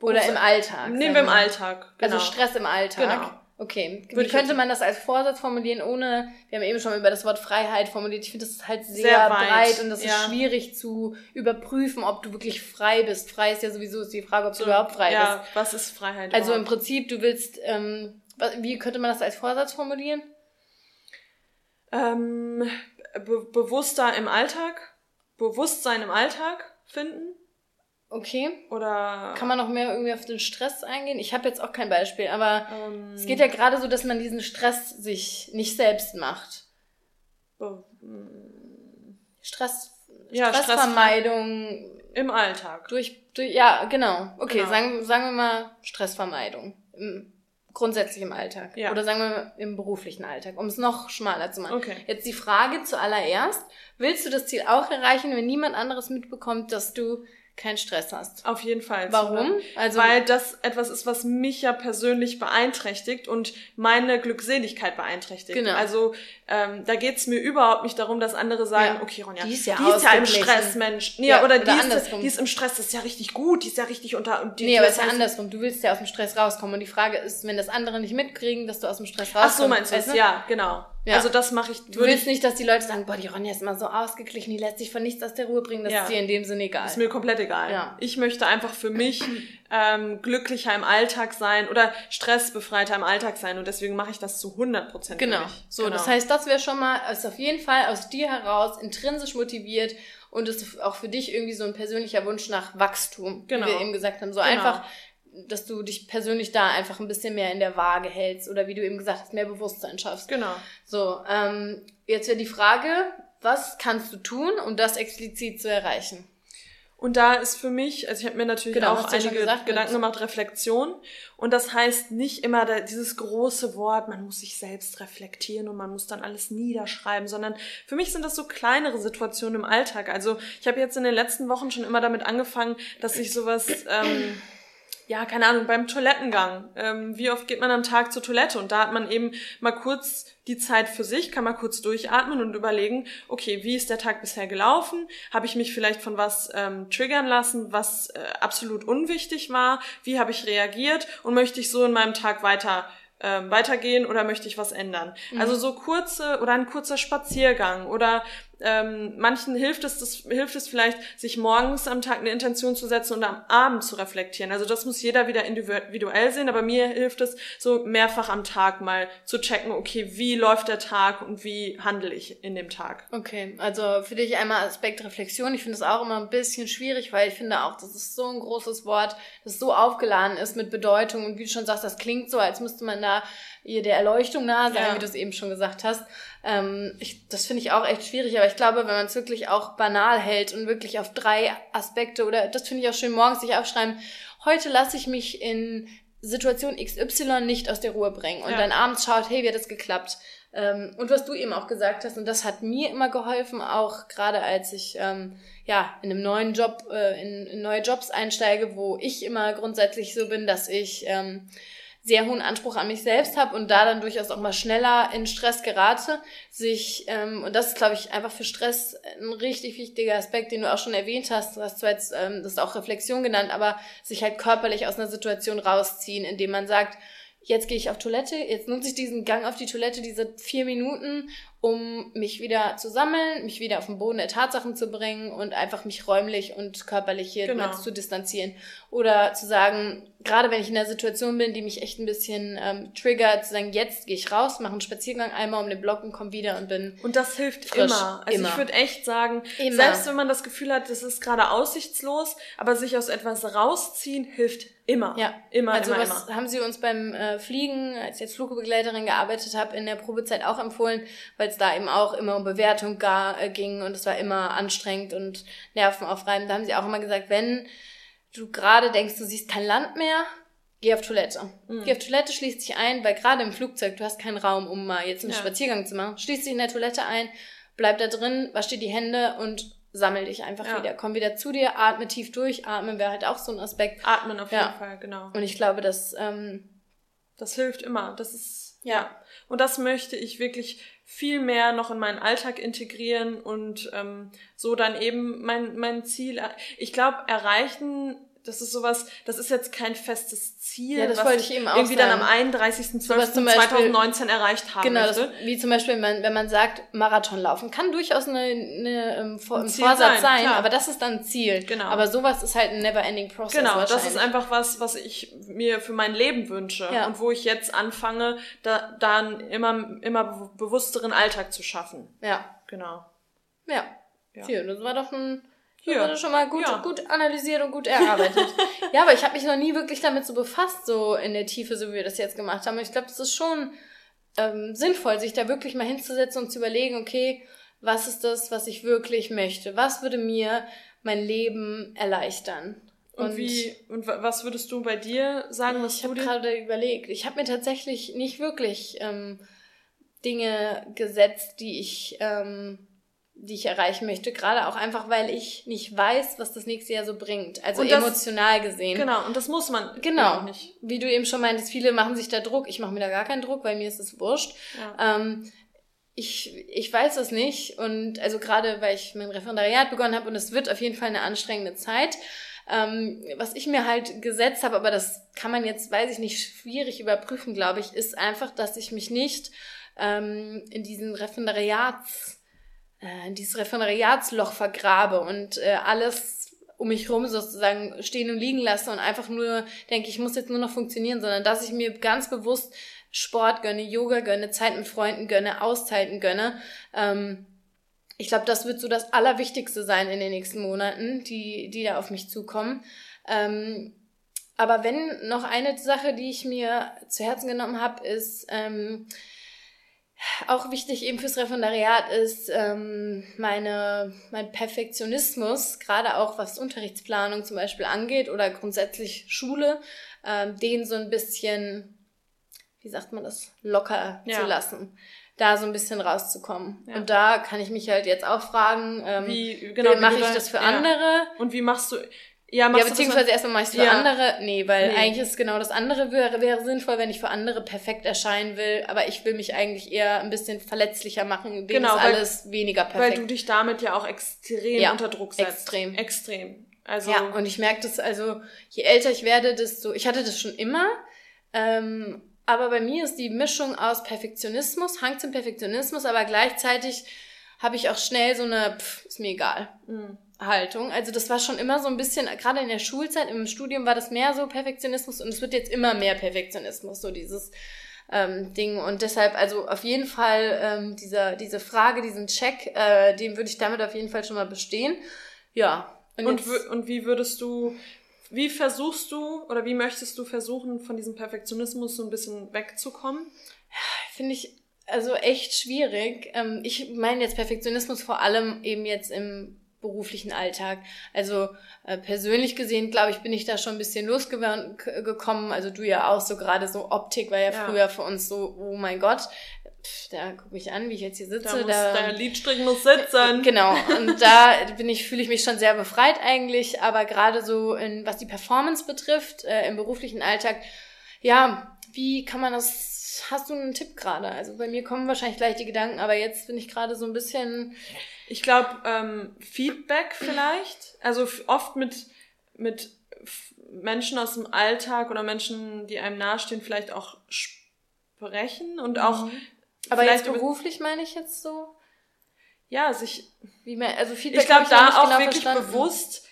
oder im Alltag nehmen wir im Alltag also genau. also Stress im Alltag genau Okay. Wie könnte man das als Vorsatz formulieren, ohne, wir haben eben schon über das Wort Freiheit formuliert. Ich finde, das ist halt sehr, sehr breit und das ja. ist schwierig zu überprüfen, ob du wirklich frei bist. Frei ist ja sowieso ist die Frage, ob du so, überhaupt frei ja, bist. was ist Freiheit? Also überhaupt? im Prinzip, du willst, ähm, wie könnte man das als Vorsatz formulieren? Ähm, be bewusster im Alltag, Bewusstsein im Alltag finden. Okay. Oder. Kann man noch mehr irgendwie auf den Stress eingehen? Ich habe jetzt auch kein Beispiel, aber ähm, es geht ja gerade so, dass man diesen Stress sich nicht selbst macht. Stress, ja, Stressvermeidung. Im Alltag. Durch, durch ja, genau. Okay, Genau. Sagen, sagen wir mal Stressvermeidung. Im, grundsätzlich im Alltag. Ja. Oder sagen wir mal im beruflichen Alltag, um es noch schmaler zu machen. Okay. Jetzt die Frage zuallererst, willst du das Ziel auch erreichen, wenn niemand anderes mitbekommt, dass du keinen Stress hast? Auf jeden Fall. Warum? Also, Weil das etwas ist, was mich ja persönlich beeinträchtigt und meine Glückseligkeit beeinträchtigt. Genau. Also ähm, da geht's mir überhaupt nicht darum, dass andere sagen, Ja. okay, Ronja, Die ist ja im ausgeglichen. Stress, Mensch. Nee, Ja, oder, oder die, ist, andersrum. die ist im Stress, das ist ja richtig gut, die ist ja richtig unter... Und die, Nee, aber es das ist ja andersrum. Du willst ja aus dem Stress rauskommen. Und die Frage ist, wenn das andere nicht mitkriegen, dass du aus dem Stress Ach rauskommst. so, meinst du du? Ja, genau. Ja. Also das mache ich... Du willst nicht, dass die Leute sagen, boah, die Ronja ist immer so ausgeglichen, die lässt sich von nichts aus der Ruhe bringen. Das Ja. ist dir in dem Sinne egal. Ist mir komplett egal. Ja. Ich möchte einfach für mich ähm, glücklicher im Alltag sein oder stressbefreiter im Alltag sein und deswegen mache ich das zu 100 Prozent. Genau. So, genau. das heißt, das wäre schon mal, ist auf jeden Fall aus dir heraus intrinsisch motiviert und ist auch für dich irgendwie so ein persönlicher Wunsch nach Wachstum, Genau. wie wir eben gesagt haben. So Genau. einfach, dass du dich persönlich da einfach ein bisschen mehr in der Waage hältst oder wie du eben gesagt hast, mehr Bewusstsein schaffst. Genau. So, ähm, jetzt wäre die Frage, was kannst du tun, um das explizit zu erreichen? Und da ist für mich, also ich habe mir natürlich Genau, auch einige gesagt, Gedanken mit- gemacht, Reflexion. Und das heißt nicht immer da, dieses große Wort, man muss sich selbst reflektieren und man muss dann alles niederschreiben, sondern für mich sind das so kleinere Situationen im Alltag. Also ich habe jetzt in den letzten Wochen schon immer damit angefangen, dass ich sowas, ähm, ja, keine Ahnung, beim Toilettengang. Ähm, wie oft geht man am Tag zur Toilette? Und da hat man eben mal kurz die Zeit für sich, kann mal kurz durchatmen und überlegen, okay, wie ist der Tag bisher gelaufen? Habe ich mich vielleicht von was ähm, triggern lassen, was äh, absolut unwichtig war? Wie habe ich reagiert? Und möchte ich so in meinem Tag weiter ähm, weitergehen oder möchte ich was ändern? Also so kurze oder ein kurzer Spaziergang oder ähm, manchen hilft es, das, hilft es vielleicht, sich morgens am Tag eine Intention zu setzen und am Abend zu reflektieren. Also das muss jeder wieder individuell sehen, aber mir hilft es, so mehrfach am Tag mal zu checken, okay, wie läuft der Tag und wie handle ich in dem Tag. Okay, also für dich einmal Aspekt Reflexion. Ich finde es auch immer ein bisschen schwierig, weil ich finde auch, das ist so ein großes Wort, das so aufgeladen ist mit Bedeutung und wie du schon sagst, das klingt so, als müsste man da ihr der Erleuchtung nahe sein, Ja. wie du es eben schon gesagt hast. Ähm, ich, das finde ich auch echt schwierig, aber ich glaube, wenn man es wirklich auch banal hält und wirklich auf drei Aspekte oder das finde ich auch schön morgens sich aufschreiben, heute lasse ich mich in Situation XY nicht aus der Ruhe bringen und Ja. dann abends schaut, hey, wie hat das geklappt? Ähm, und was du eben auch gesagt hast, und das hat mir immer geholfen, auch gerade als ich ähm, ja in einem neuen Job, äh, in, in neue Jobs einsteige, wo ich immer grundsätzlich so bin, dass ich ähm, sehr hohen Anspruch an mich selbst habe und da dann durchaus auch mal schneller in Stress gerate, sich, ähm, und das ist, glaube ich, einfach für Stress ein richtig wichtiger Aspekt, den du auch schon erwähnt hast, du hast zwar jetzt ähm, das ist auch Reflexion genannt, aber sich halt körperlich aus einer Situation rausziehen, indem man sagt, jetzt gehe ich auf Toilette, jetzt nutze ich diesen Gang auf die Toilette, diese vier Minuten, um mich wieder zu sammeln, mich wieder auf den Boden der Tatsachen zu bringen und einfach mich räumlich und körperlich hier Genau. zu distanzieren. Oder zu sagen, gerade wenn ich in einer Situation bin, die mich echt ein bisschen ähm, triggert, zu sagen, jetzt gehe ich raus, mache einen Spaziergang einmal um den Block und komme wieder und bin Und das hilft Frisch, immer. Also immer. ich würde echt sagen, Immer. selbst wenn man das Gefühl hat, das ist gerade aussichtslos, aber sich aus etwas rausziehen hilft immer. Ja, Immer, also immer, was immer. haben sie uns beim äh, Fliegen, als ich jetzt Flugbegleiterin gearbeitet habe, in der Probezeit auch empfohlen, weil es da eben auch immer um Bewertung äh, ging und es war immer anstrengend und nervenaufreibend. Da haben sie auch immer gesagt, wenn du gerade denkst, du siehst kein Land mehr, geh auf Toilette. Mhm. Geh auf Toilette, schließ dich ein, weil gerade im Flugzeug, du hast keinen Raum, um mal jetzt einen Ja. Spaziergang zu machen. Schließ dich in der Toilette ein, bleib da drin, wasch dir die Hände und sammel dich einfach Ja. wieder. Komm wieder zu dir, atme tief durch. Atmen wäre halt auch so ein Aspekt. Atmen auf Ja. jeden Fall, genau. Und ich glaube, dass ähm, Das hilft immer. Das ist, ja. Und das möchte ich wirklich viel mehr noch in meinen Alltag integrieren und ähm, so dann eben mein, mein Ziel. Ich glaube, erreichen, das ist sowas, das ist jetzt kein festes Ziel, Ja, das was wollte ich eben auch irgendwie dann am sagen. 31.12.2019 erreicht haben genau, das, wie zum Beispiel, wenn man, wenn man sagt, Marathon laufen, kann durchaus eine, eine, ähm, Ein ein Ziel Vorsatz sein, sein, aber das ist dann ein Ziel. Genau. Aber sowas ist halt ein never-ending process Genau, das ist einfach was, was ich mir für mein Leben wünsche Ja. und wo ich jetzt anfange, da dann immer immer be- bewussteren Alltag zu schaffen. Ja, Genau. ja. Ja. Hier, das war doch ein das Ja. doch schon mal gut, Ja. gut analysiert und gut erarbeitet. ja, aber ich habe mich noch nie wirklich damit so befasst, so in der Tiefe, so wie wir das jetzt gemacht haben. Ich glaube, das ist schon ähm, sinnvoll, sich da wirklich mal hinzusetzen und zu überlegen, okay, was ist das, was ich wirklich möchte? Was würde mir mein Leben erleichtern? Und, und wie und was würdest du bei dir sagen? Was ich habe gerade überlegt. Ich habe mir tatsächlich nicht wirklich ähm, Dinge gesetzt, die ich ähm, die ich erreichen möchte, gerade auch einfach, weil ich nicht weiß, was das nächste Jahr so bringt. Also das, emotional gesehen. Genau, und das muss man genau auch nicht. Wie du eben schon meintest, viele machen sich da Druck. Ich mache mir da gar keinen Druck, weil mir ist es wurscht. Ja. Ähm, ich, ich weiß das nicht. Und also gerade, weil ich mein Referendariat begonnen habe und es wird auf jeden Fall eine anstrengende Zeit. Ähm, was ich mir halt gesetzt habe, aber das kann man jetzt, weiß ich nicht, schwierig überprüfen, glaube ich, ist einfach, dass ich mich nicht ähm, in diesen Referendariats äh, dieses Referendariatsloch vergrabe und äh, alles um mich rum sozusagen stehen und liegen lasse und einfach nur denke, ich muss jetzt nur noch funktionieren, sondern dass ich mir ganz bewusst Sport gönne, Yoga gönne, Zeit mit Freunden gönne, Auszeiten gönne. Ähm, ich glaube, das wird so das Allerwichtigste sein in den nächsten Monaten, die, die da auf mich zukommen. Ähm, aber wenn noch eine Sache, die ich mir zu Herzen genommen habe, ist, ähm, auch wichtig eben fürs Referendariat ist ähm, meine, mein Perfektionismus, gerade auch was Unterrichtsplanung zum Beispiel angeht oder grundsätzlich Schule, ähm, den so ein bisschen, wie sagt man das, locker ja. zu lassen da so ein bisschen rauszukommen. Ja. Und da kann ich mich halt jetzt auch fragen, ähm, wie genau, mache ich das für ja. andere? Und wie machst du ja, ja beziehungsweise erstmal mache ich es für ja. andere. Nee, weil nee. eigentlich ist genau das andere wäre, wäre sinnvoll, wenn ich für andere perfekt erscheinen will. Aber ich will mich eigentlich eher ein bisschen verletzlicher machen, indem genau, ist alles weil, weniger perfekt. Weil du dich damit ja auch extrem ja, unter Druck setzt. Extrem. Extrem. Also ja, und ich merke das, also je älter ich werde, desto, ich hatte das schon immer, ähm, aber bei mir ist die Mischung aus Perfektionismus, Hang zum Perfektionismus, aber gleichzeitig habe ich auch schnell so eine, pff, ist mir egal. Mhm. Haltung. Also das war schon immer so ein bisschen, gerade in der Schulzeit, im Studium war das mehr so Perfektionismus und es wird jetzt immer mehr Perfektionismus, so dieses ähm, Ding. Und deshalb, also auf jeden Fall ähm, dieser, diese Frage, diesen Check, äh, den würde ich damit auf jeden Fall schon mal bestehen. Ja. Und, und, und wie würdest du, wie versuchst du oder wie möchtest du versuchen, von diesem Perfektionismus so ein bisschen wegzukommen? Finde ich also echt schwierig. Ähm, ich meine jetzt Perfektionismus vor allem eben jetzt im beruflichen Alltag. Also äh, persönlich gesehen, glaube ich, bin ich da schon ein bisschen losgekommen. Also du ja auch so gerade so Optik war ja, ja, früher für uns so, oh mein Gott, Pff, da guck mich an, wie ich jetzt hier sitze. Da muss, da, der Lidstrich muss sitzen. Genau. Und da bin ich, fühle ich mich schon sehr befreit eigentlich. Aber gerade so in, was die Performance betrifft, äh, im beruflichen Alltag, ja, wie kann man das hast du einen Tipp gerade? Also bei mir kommen wahrscheinlich gleich die Gedanken, aber jetzt bin ich gerade so ein bisschen ich glaube, ähm, Feedback vielleicht. Also oft mit, mit Menschen aus dem Alltag oder Menschen, die einem nahestehen, vielleicht auch sprechen und auch. Mhm. Aber jetzt beruflich meine ich jetzt so? Ja, sich. Wie mehr, also Feedback. Ich glaube, da auch genau wirklich verstanden. bewusst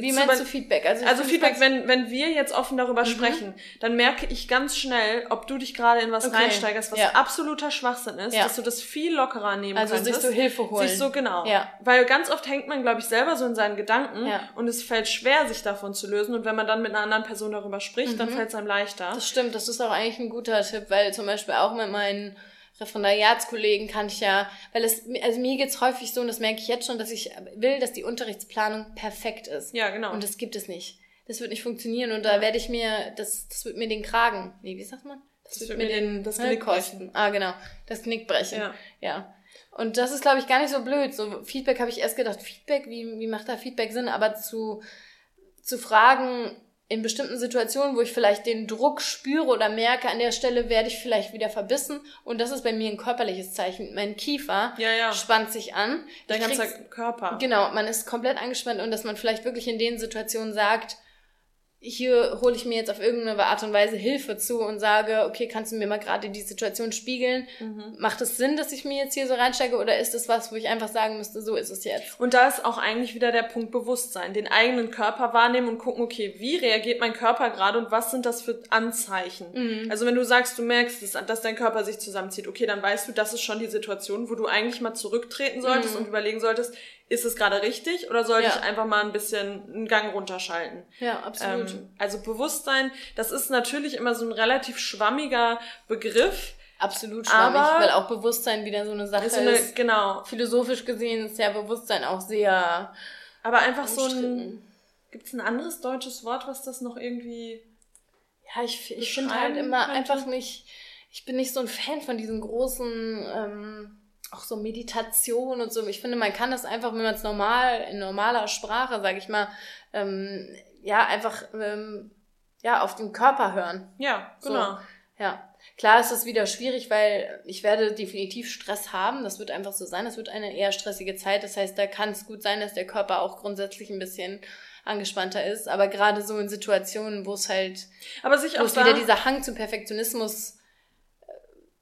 wie meinst du Feedback? Also, also Feedback, wenn, wenn wir jetzt offen darüber mhm. sprechen, dann merke ich ganz schnell, ob du dich gerade in was okay. reinsteigerst, was ja. absoluter Schwachsinn ist, ja. dass du das viel lockerer nehmen also könntest. Also sich so Hilfe holen. Sich so, genau. Ja. Weil ganz oft hängt man, glaube ich, selber so in seinen Gedanken ja. und es fällt schwer, sich davon zu lösen. Und wenn man dann mit einer anderen Person darüber spricht, mhm. dann fällt es einem leichter. Das stimmt, das ist auch eigentlich ein guter Tipp, weil zum Beispiel auch mit meinen Referendariatskollegen kann ich ja, weil es, also mir geht's häufig so, und das merke ich jetzt schon, dass ich will, dass die Unterrichtsplanung perfekt ist. Ja, genau. Und das gibt es nicht. Das wird nicht funktionieren und da werde ich mir, das, das wird mir den Kragen, nee, wie sagt man? Das, das wird mir den, das Knick brechen. Ah, genau. Das Knick brechen. Ja. ja. Und das ist, glaube ich, gar nicht so blöd. So Feedback habe ich erst gedacht, Feedback, wie, wie macht da Feedback Sinn? Aber zu, zu fragen, in bestimmten Situationen, wo ich vielleicht den Druck spüre oder merke, an der Stelle werde ich vielleicht wieder verbissen. Und das ist bei mir ein körperliches Zeichen. Mein Kiefer ja, ja. spannt sich an. Dein ganzer Körper. Genau, man ist komplett angespannt und dass man vielleicht wirklich in den Situationen sagt, hier hole ich mir jetzt auf irgendeine Art und Weise Hilfe zu und sage, okay, kannst du mir mal gerade die Situation spiegeln? Mhm. Macht es Sinn, dass ich mir jetzt hier so reinsteige oder ist es was, wo ich einfach sagen müsste, so ist es jetzt? Und da ist auch eigentlich wieder der Punkt Bewusstsein, den eigenen Körper wahrnehmen und gucken, okay, wie reagiert mein Körper gerade und was sind das für Anzeichen? Mhm. Also wenn du sagst, du merkst, dass, dass, dein Körper sich zusammenzieht, okay, dann weißt du, das ist schon die Situation, wo du eigentlich mal zurücktreten solltest mhm. und überlegen solltest, ist es gerade richtig oder sollte ja. ich einfach mal ein bisschen einen Gang runterschalten? Ja, absolut. Ähm, also Bewusstsein, das ist natürlich immer so ein relativ schwammiger Begriff. absolut schwammig, aber weil auch Bewusstsein wieder so eine Sache ist. So eine, ist. Genau. Philosophisch gesehen ist ja Bewusstsein auch sehr. Aber einfach so ein. Gibt es ein anderes deutsches Wort, was das noch irgendwie. Ja, ich, ich finde halt immer könnte? einfach nicht. Ich bin nicht so ein Fan von diesen großen. Ähm, auch so Meditation und so. Ich finde, man kann das einfach, wenn man es normal, in normaler Sprache, sage ich mal, ähm, ja, einfach ähm, ja, auf den Körper hören. Ja, genau. So, ja. Klar ist das wieder schwierig, weil ich werde definitiv Stress haben. Das wird einfach so sein. Das wird eine eher stressige Zeit. Das heißt, da kann es gut sein, dass der Körper auch grundsätzlich ein bisschen angespannter ist. Aber gerade so in Situationen, wo es halt, aber sich wo es wieder dieser Hang zum Perfektionismus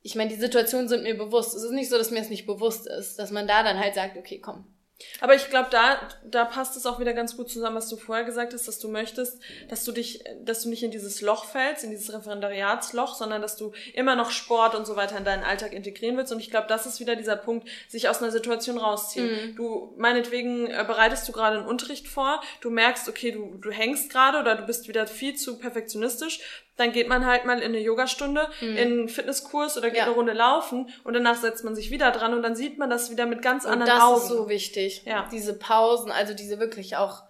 ich meine, die Situationen sind mir bewusst. Es ist nicht so, dass mir es nicht bewusst ist, dass man da dann halt sagt, okay, komm, aber ich glaube, da, da passt es auch wieder ganz gut zusammen, was du vorher gesagt hast, dass du möchtest, dass du dich, dass du nicht in dieses Loch fällst, in dieses Referendariatsloch, sondern dass du immer noch Sport und so weiter in deinen Alltag integrieren willst. Und ich glaube, das ist wieder dieser Punkt, sich aus einer Situation rausziehen. Mhm. Du, meinetwegen äh, bereitest du gerade einen Unterricht vor, du merkst, okay, du, du hängst gerade oder du bist wieder viel zu perfektionistisch dann geht man halt mal in eine Yogastunde, mhm. in einen Fitnesskurs oder geht ja. eine Runde laufen und danach setzt man sich wieder dran und dann sieht man das wieder mit ganz anderen und das Augen. Das ist so wichtig. Ja. Diese Pausen, also diese wirklich auch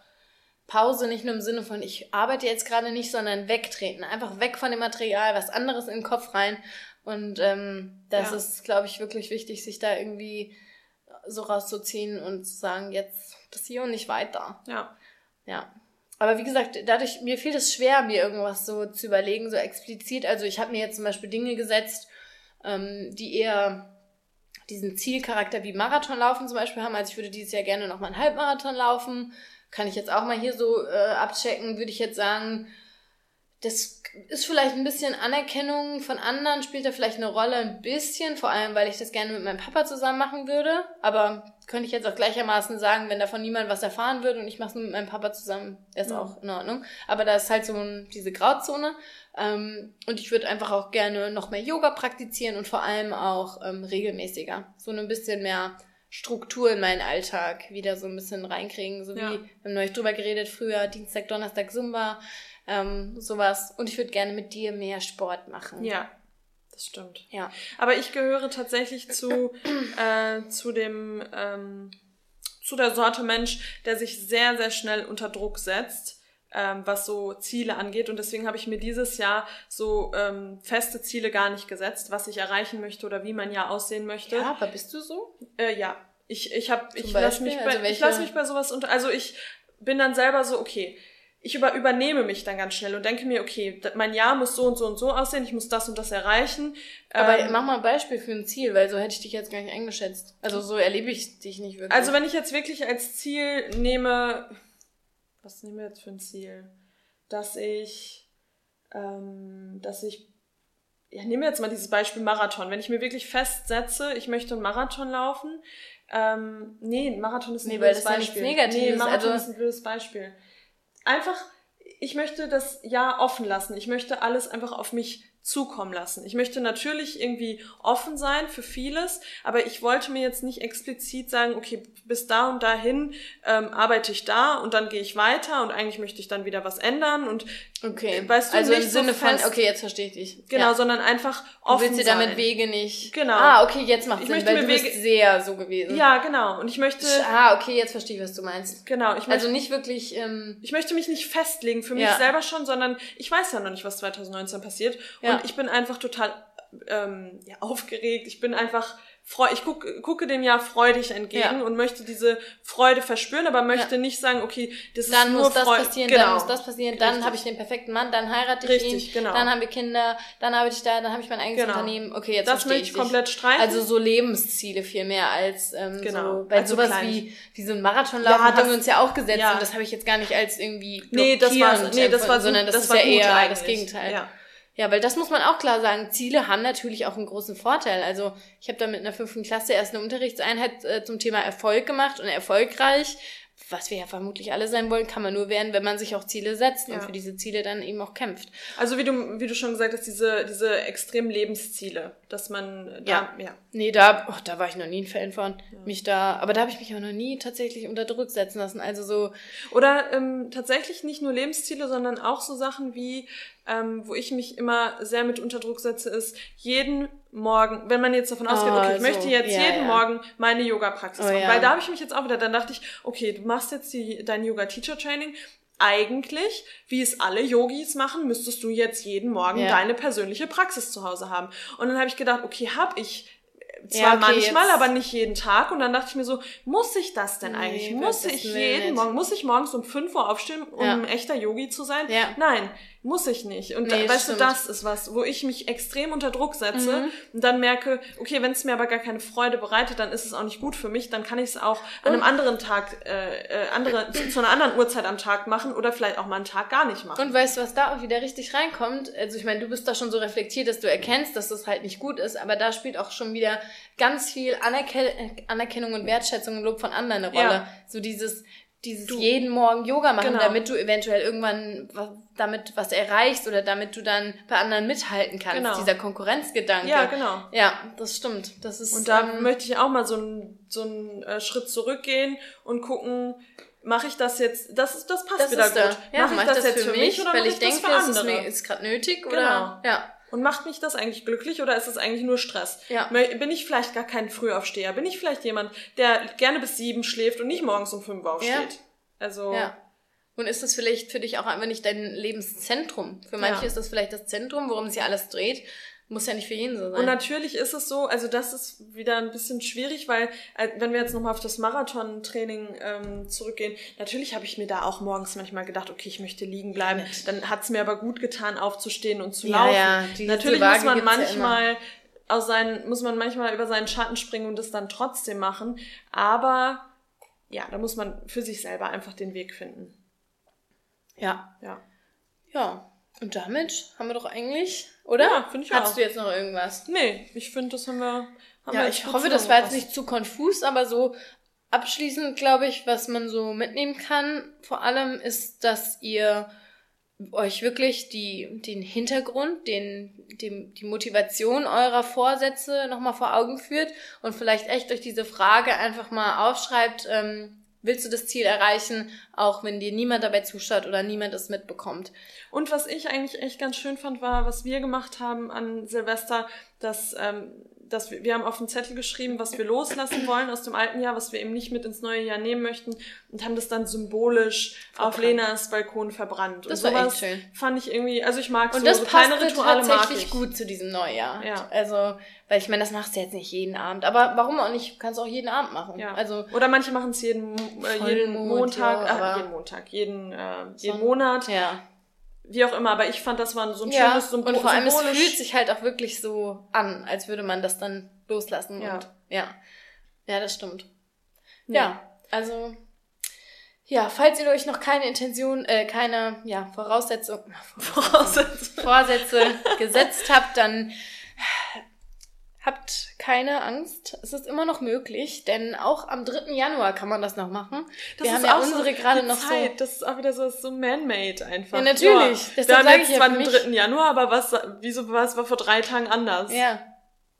Pause nicht nur im Sinne von ich arbeite jetzt gerade nicht, sondern wegtreten, einfach weg von dem Material, was anderes in den Kopf rein und ähm, das ja. ist, glaube ich, wirklich wichtig, sich da irgendwie so rauszuziehen und zu sagen, jetzt das hier und nicht weiter. Ja. Ja. Aber wie gesagt, dadurch, mir fiel es schwer, mir irgendwas so zu überlegen, so explizit. Also ich habe mir jetzt zum Beispiel Dinge gesetzt, ähm, die eher diesen Zielcharakter wie Marathonlaufen zum Beispiel haben. Also ich würde dieses Jahr gerne nochmal einen Halbmarathon laufen. Kann ich jetzt auch mal hier so äh, abchecken, würde ich jetzt sagen, das ist vielleicht ein bisschen Anerkennung von anderen, spielt da vielleicht eine Rolle ein bisschen, vor allem, weil ich das gerne mit meinem Papa zusammen machen würde. Aber könnte ich jetzt auch gleichermaßen sagen, wenn davon niemand was erfahren würde und ich mache es nur mit meinem Papa zusammen, ist ja. auch in Ordnung. Aber da ist halt so diese Grauzone. Ähm, und ich würde einfach auch gerne noch mehr Yoga praktizieren und vor allem auch ähm, regelmäßiger. So ein bisschen mehr Struktur in meinen Alltag wieder so ein bisschen reinkriegen. So wie, ja. wir haben neulich drüber geredet, früher Dienstag, Donnerstag, Zumba ähm, sowas. Und ich würde gerne mit dir mehr Sport machen. Ja, das stimmt. Ja. Aber ich gehöre tatsächlich zu, äh, zu dem, ähm, zu der Sorte Mensch, der sich sehr, sehr schnell unter Druck setzt. Ähm, was so Ziele angeht. Und deswegen habe ich mir dieses Jahr so ähm, feste Ziele gar nicht gesetzt, was ich erreichen möchte oder wie mein Jahr aussehen möchte. Ja, aber bist du so? Äh, ja. Ich, ich, hab, ich lasse mich, bei, also ich lass mich bei sowas unter. Also ich bin dann selber so, okay, ich über, übernehme mich dann ganz schnell und denke mir, okay, mein Jahr muss so und so und so aussehen, ich muss das und das erreichen. Aber ähm, mach mal ein Beispiel für ein Ziel, weil so hätte ich dich jetzt gar nicht eingeschätzt. Also so erlebe ich dich nicht wirklich. Also wenn ich jetzt wirklich als Ziel nehme, was nehmen wir jetzt für ein Ziel? Dass ich, ähm, dass ich, ja, nehmen wir jetzt mal dieses Beispiel Marathon. Wenn ich mir wirklich festsetze, ich möchte einen Marathon laufen, ähm, nee, Marathon ist ein nee, blödes Beispiel. Nee, Marathon also, ist ein blödes Beispiel einfach, ich möchte das Jahr offen lassen. Ich möchte alles einfach auf mich zukommen lassen. Ich möchte natürlich irgendwie offen sein für vieles, aber ich wollte mir jetzt nicht explizit sagen, okay, bis da und dahin ähm, arbeite ich da und dann gehe ich weiter und eigentlich möchte ich dann wieder was ändern und okay, weißt du, also im Sinne so von, okay, jetzt verstehe ich dich. Genau, ja. sondern einfach offen du willst dir damit Wege nicht. Genau. Ah, okay, jetzt macht ich Sinn, weil du Wege, bist sehr so gewesen. Ja, genau. Und ich möchte. Ah, okay, jetzt verstehe ich, was du meinst. Genau. Ich möchte, also nicht wirklich. Ähm, ich möchte mich nicht festlegen für mich ja. selber schon, sondern ich weiß ja noch nicht, was 2019 passiert. Ja. Und ich bin einfach total ähm, ja, aufgeregt. Ich bin einfach freu ich guck, gucke dem ja freudig entgegen ja. und möchte diese Freude verspüren, aber möchte ja. nicht sagen, okay, das dann ist nur muss das Freude. passieren, genau. dann muss das passieren, dann habe ich den perfekten Mann, dann heirate ich Richtig, ihn, genau. dann haben wir Kinder, dann arbeite ich da, dann habe ich mein eigenes genau. Unternehmen. Okay, jetzt das möchte ich komplett streichen. Also so Lebensziele viel mehr als ähm, genau. so bei also sowas wie wie so ein Marathonlauf ja, haben wir uns ja auch gesetzt ja. und das habe ich jetzt gar nicht als irgendwie nee, das war nee, das war so, sondern das, das ist ja eher eigentlich. das Gegenteil. Ja. Ja, weil das muss man auch klar sagen. Ziele haben natürlich auch einen großen Vorteil. Also ich habe da mit einer fünften Klasse erst eine Unterrichtseinheit äh, zum Thema Erfolg gemacht und erfolgreich. Was wir ja vermutlich alle sein wollen, kann man nur werden, wenn man sich auch Ziele setzt ja. und für diese Ziele dann eben auch kämpft. Also wie du, wie du schon gesagt hast, diese, diese extremen Lebensziele, dass man da, Ja. ja. Nee, da, oh, da war ich noch nie ein Fan von. Mich da, aber da habe ich mich auch noch nie tatsächlich unter Druck setzen lassen. Also so, Oder ähm, tatsächlich nicht nur Lebensziele, sondern auch so Sachen wie, ähm, wo ich mich immer sehr mit unter Druck setze, ist jeden Morgen, wenn man jetzt davon ausgeht, Ah, okay, ich so. möchte jetzt Ja, jeden ja. Morgen meine Yoga-Praxis Oh, machen. ja. Weil da habe ich mich jetzt auch wieder, dann dachte ich, okay, du machst jetzt die, dein Yoga-Teacher-Training. Eigentlich, wie es alle Yogis machen, müsstest du jetzt jeden Morgen Ja. deine persönliche Praxis zu Hause haben. Und dann habe ich gedacht, okay, habe ich zwar Ja, okay, manchmal, jetzt- aber nicht jeden Tag. Und dann dachte ich mir so, muss ich das denn eigentlich? Muss ich jeden nicht. Morgen, muss ich morgens um 5 Uhr aufstehen, um Ja. ein echter Yogi zu sein? Ja. Nein, muss ich nicht. Und Nee, da, weißt stimmt. du, das ist was, wo ich mich extrem unter Druck setze Mhm. und dann merke, okay, wenn es mir aber gar keine Freude bereitet, dann ist es auch nicht gut für mich, dann kann ich es auch an einem anderen Tag, äh, äh, andere, zu, zu einer anderen Uhrzeit am Tag machen oder vielleicht auch mal einen Tag gar nicht machen. Und weißt du, was da auch wieder richtig reinkommt? Also ich meine, du bist da schon so reflektiert, dass du erkennst, dass das halt nicht gut ist, aber da spielt auch schon wieder ganz viel Anerke Anerkennung und Wertschätzung und Lob von anderen eine Rolle. Ja. So dieses, dieses Du- jeden Morgen Yoga machen, Genau. damit du eventuell irgendwann wa- damit was erreichst oder damit du dann bei anderen mithalten kannst. Genau. Dieser Konkurrenzgedanke. ja, genau. Ja, das stimmt. Das ist Und da ähm, möchte ich auch mal so einen so einen, äh, Schritt zurückgehen und gucken, mache ich das jetzt, das ist, das passt das wieder ist da. gut. Ja, mache ich das, jetzt für mich, oder weil ich ich das denke, für es ist, ist gerade nötig oder Genau. ja. Und macht mich das eigentlich glücklich oder ist es eigentlich nur Stress? Ja. Bin ich vielleicht gar kein Frühaufsteher? Bin ich vielleicht jemand, der gerne bis sieben schläft und nicht morgens um fünf aufsteht? Ja. Also, Ja. Und ist das vielleicht für dich auch einfach nicht dein Lebenszentrum? Für manche Ja. ist das vielleicht das Zentrum, worum sich alles dreht. Muss ja nicht für jeden so sein. Und natürlich ist es so, also das ist wieder ein bisschen schwierig, weil äh, wenn wir jetzt nochmal auf das Marathon-Training ähm, zurückgehen, natürlich habe ich mir da auch morgens manchmal gedacht, okay, ich möchte liegen bleiben. mit- Dann hat's mir aber gut getan, aufzustehen und zu Ja, laufen. ja, diese natürlich Waage muss man gibt's ja manchmal aus seinen, muss man manchmal über seinen Schatten springen und das dann trotzdem machen. Aber ja, da muss man für sich selber einfach den Weg finden. ja. Ja. Ja. Und damit haben wir doch eigentlich, oder? Ja, finde ich Hattest auch. du jetzt noch irgendwas? Nee, ich finde, das haben wir. Haben Ja, wir ich hoffe, das war jetzt nicht zu konfus, aber so abschließend, glaube ich, was man so mitnehmen kann, vor allem ist, dass ihr euch wirklich die, den Hintergrund, den, dem, die Motivation eurer Vorsätze nochmal vor Augen führt und vielleicht echt durch diese Frage einfach mal aufschreibt, ähm, willst du das Ziel erreichen, auch wenn dir niemand dabei zuschaut oder niemand es mitbekommt. Und was ich eigentlich echt ganz schön fand, war, was wir gemacht haben an Silvester, dass, ähm, dass wir, wir haben auf den Zettel geschrieben, was wir loslassen wollen aus dem alten Jahr, was wir eben nicht mit ins neue Jahr nehmen möchten und haben das dann symbolisch auf Verbrannt. Lenas Balkon verbrannt. Das und war echt schön. fand ich irgendwie, also ich mag Und so, das so kleine Rituale mag tatsächlich ich. gut zu diesem Neujahr. Ja. Also, weil ich meine, das machst du jetzt nicht jeden Abend. Aber warum auch nicht? Kannst du auch jeden Abend machen. Ja. Also, Oder manche machen es jeden, äh, jeden Montag, ja, äh, jeden Montag, jeden, äh, jeden Monat, ja. Wie auch immer. Aber ich fand, das war so ein ja. schönes Symbol. Und vor allem, es fühlt sich halt auch wirklich so an, als würde man das dann loslassen. Ja. Und, ja. Ja, das stimmt. Ja. Ja, also. Ja, falls ihr euch noch keine Intention, äh, keine, ja, Voraussetzung, Voraussetzung. Vorsätze gesetzt habt, dann habt keine Angst. Es ist immer noch möglich, denn auch am 3. Januar kann man das noch machen. Das wir ist haben ja auch unsere so gerade noch Zeit. Das ist auch wieder so, so man-made einfach. Ja, natürlich. Ja. Deshalb Wir haben jetzt zwar den mich- 3. Januar, aber was, wieso war es war vor drei Tagen anders? so. Ja,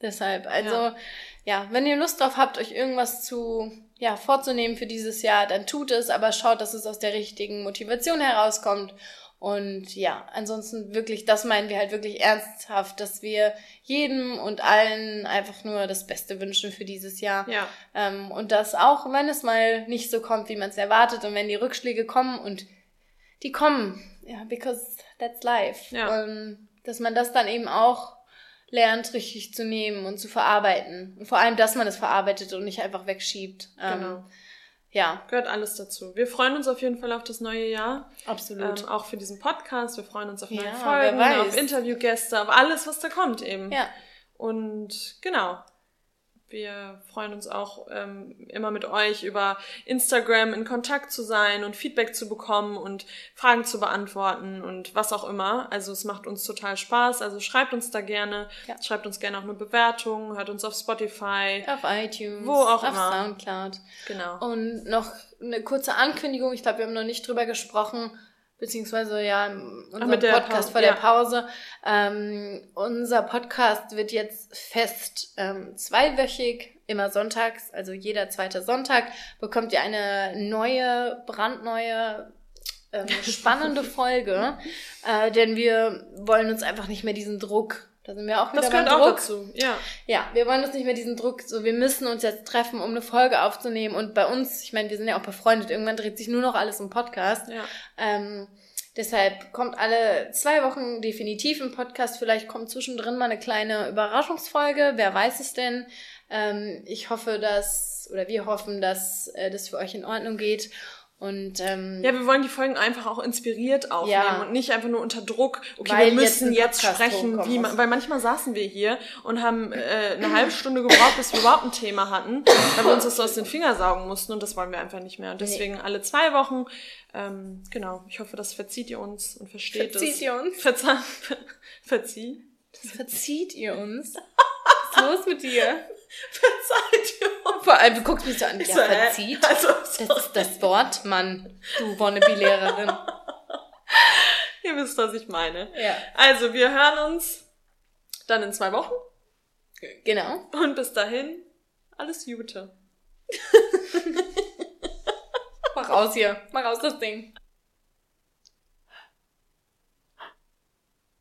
deshalb. Also, ja. Ja. wenn ihr Lust drauf habt, euch irgendwas zu, ja, vorzunehmen für dieses Jahr, dann tut es, aber schaut, dass es aus der richtigen Motivation herauskommt. Und ja, ansonsten wirklich, das meinen wir halt wirklich ernsthaft, dass wir jedem und allen einfach nur das Beste wünschen für dieses Jahr. Ja. Ähm, und das auch, wenn es mal nicht so kommt, wie man es erwartet und wenn die Rückschläge kommen und die kommen, ja, because that's life. Ja. Ähm, dass man das dann eben auch lernt, richtig zu nehmen und zu verarbeiten. Und vor allem, dass man es verarbeitet und nicht einfach wegschiebt. Ähm, Genau. Ja, Gehört alles dazu. Wir freuen uns auf jeden Fall auf das neue Jahr. absolut. Ähm, auch für diesen Podcast. Wir freuen uns auf neue Ja, Folgen, auf Interviewgäste, auf alles, was da kommt eben. ja, Und genau. Wir freuen uns auch ähm, immer mit euch über Instagram in Kontakt zu sein und Feedback zu bekommen und Fragen zu beantworten und was auch immer. Also es macht uns total Spaß. Also schreibt uns da gerne. Ja. Schreibt uns gerne auch eine Bewertung. Hört uns auf Spotify. auf iTunes, Wo auch auf immer. Soundcloud. Genau. Und noch eine kurze Ankündigung, ich glaube, wir haben noch nicht drüber gesprochen, beziehungsweise ja unser Podcast Pause, vor ja. der Pause. Ähm, unser Podcast wird jetzt fest ähm, zweiwöchig, immer sonntags, also jeder zweite Sonntag bekommt ihr eine neue, brandneue, ähm, spannende Folge, äh, denn wir wollen uns einfach nicht mehr diesen Druck, da sind wir auch wieder Das beim Druck. dazu, ja. Ja, wir wollen uns nicht mehr diesen Druck, so wir müssen uns jetzt treffen, um eine Folge aufzunehmen. Und bei uns, ich meine, wir sind ja auch befreundet, irgendwann dreht sich nur noch alles im Podcast. ja. Ähm, deshalb kommt alle zwei Wochen definitiv ein Podcast. Vielleicht kommt zwischendrin mal eine kleine Überraschungsfolge. Wer weiß es denn? Ähm, ich hoffe, dass, oder wir hoffen, dass äh, das für euch in Ordnung geht. Und ähm, Ja, wir wollen die Folgen einfach auch inspiriert aufnehmen Ja. und nicht einfach nur unter Druck, okay, wir müssen jetzt jetzt, sprechen, wie man, weil manchmal saßen wir hier und haben äh, eine halbe Stunde gebraucht, bis wir überhaupt ein Thema hatten, weil wir uns das so aus den Fingern saugen mussten und das wollen wir einfach nicht mehr. Und deswegen alle zwei Wochen, ähm, genau, ich hoffe, das verzieht ihr uns und versteht Verzieht es. ihr uns? Verzeih, verzieh. das verzieht ihr uns. Was ist los mit dir? Verzeiht ihr. Vor allem, du guckst mich so an, ja, So, verzieht. Also, Das ist das Wort, Mann, du Wannabe-Lehrerin. ihr wisst, was ich meine. Ja. Also, wir hören uns dann in zwei Wochen Genau. und bis dahin alles Gute. Mach raus hier. Mach raus das Ding.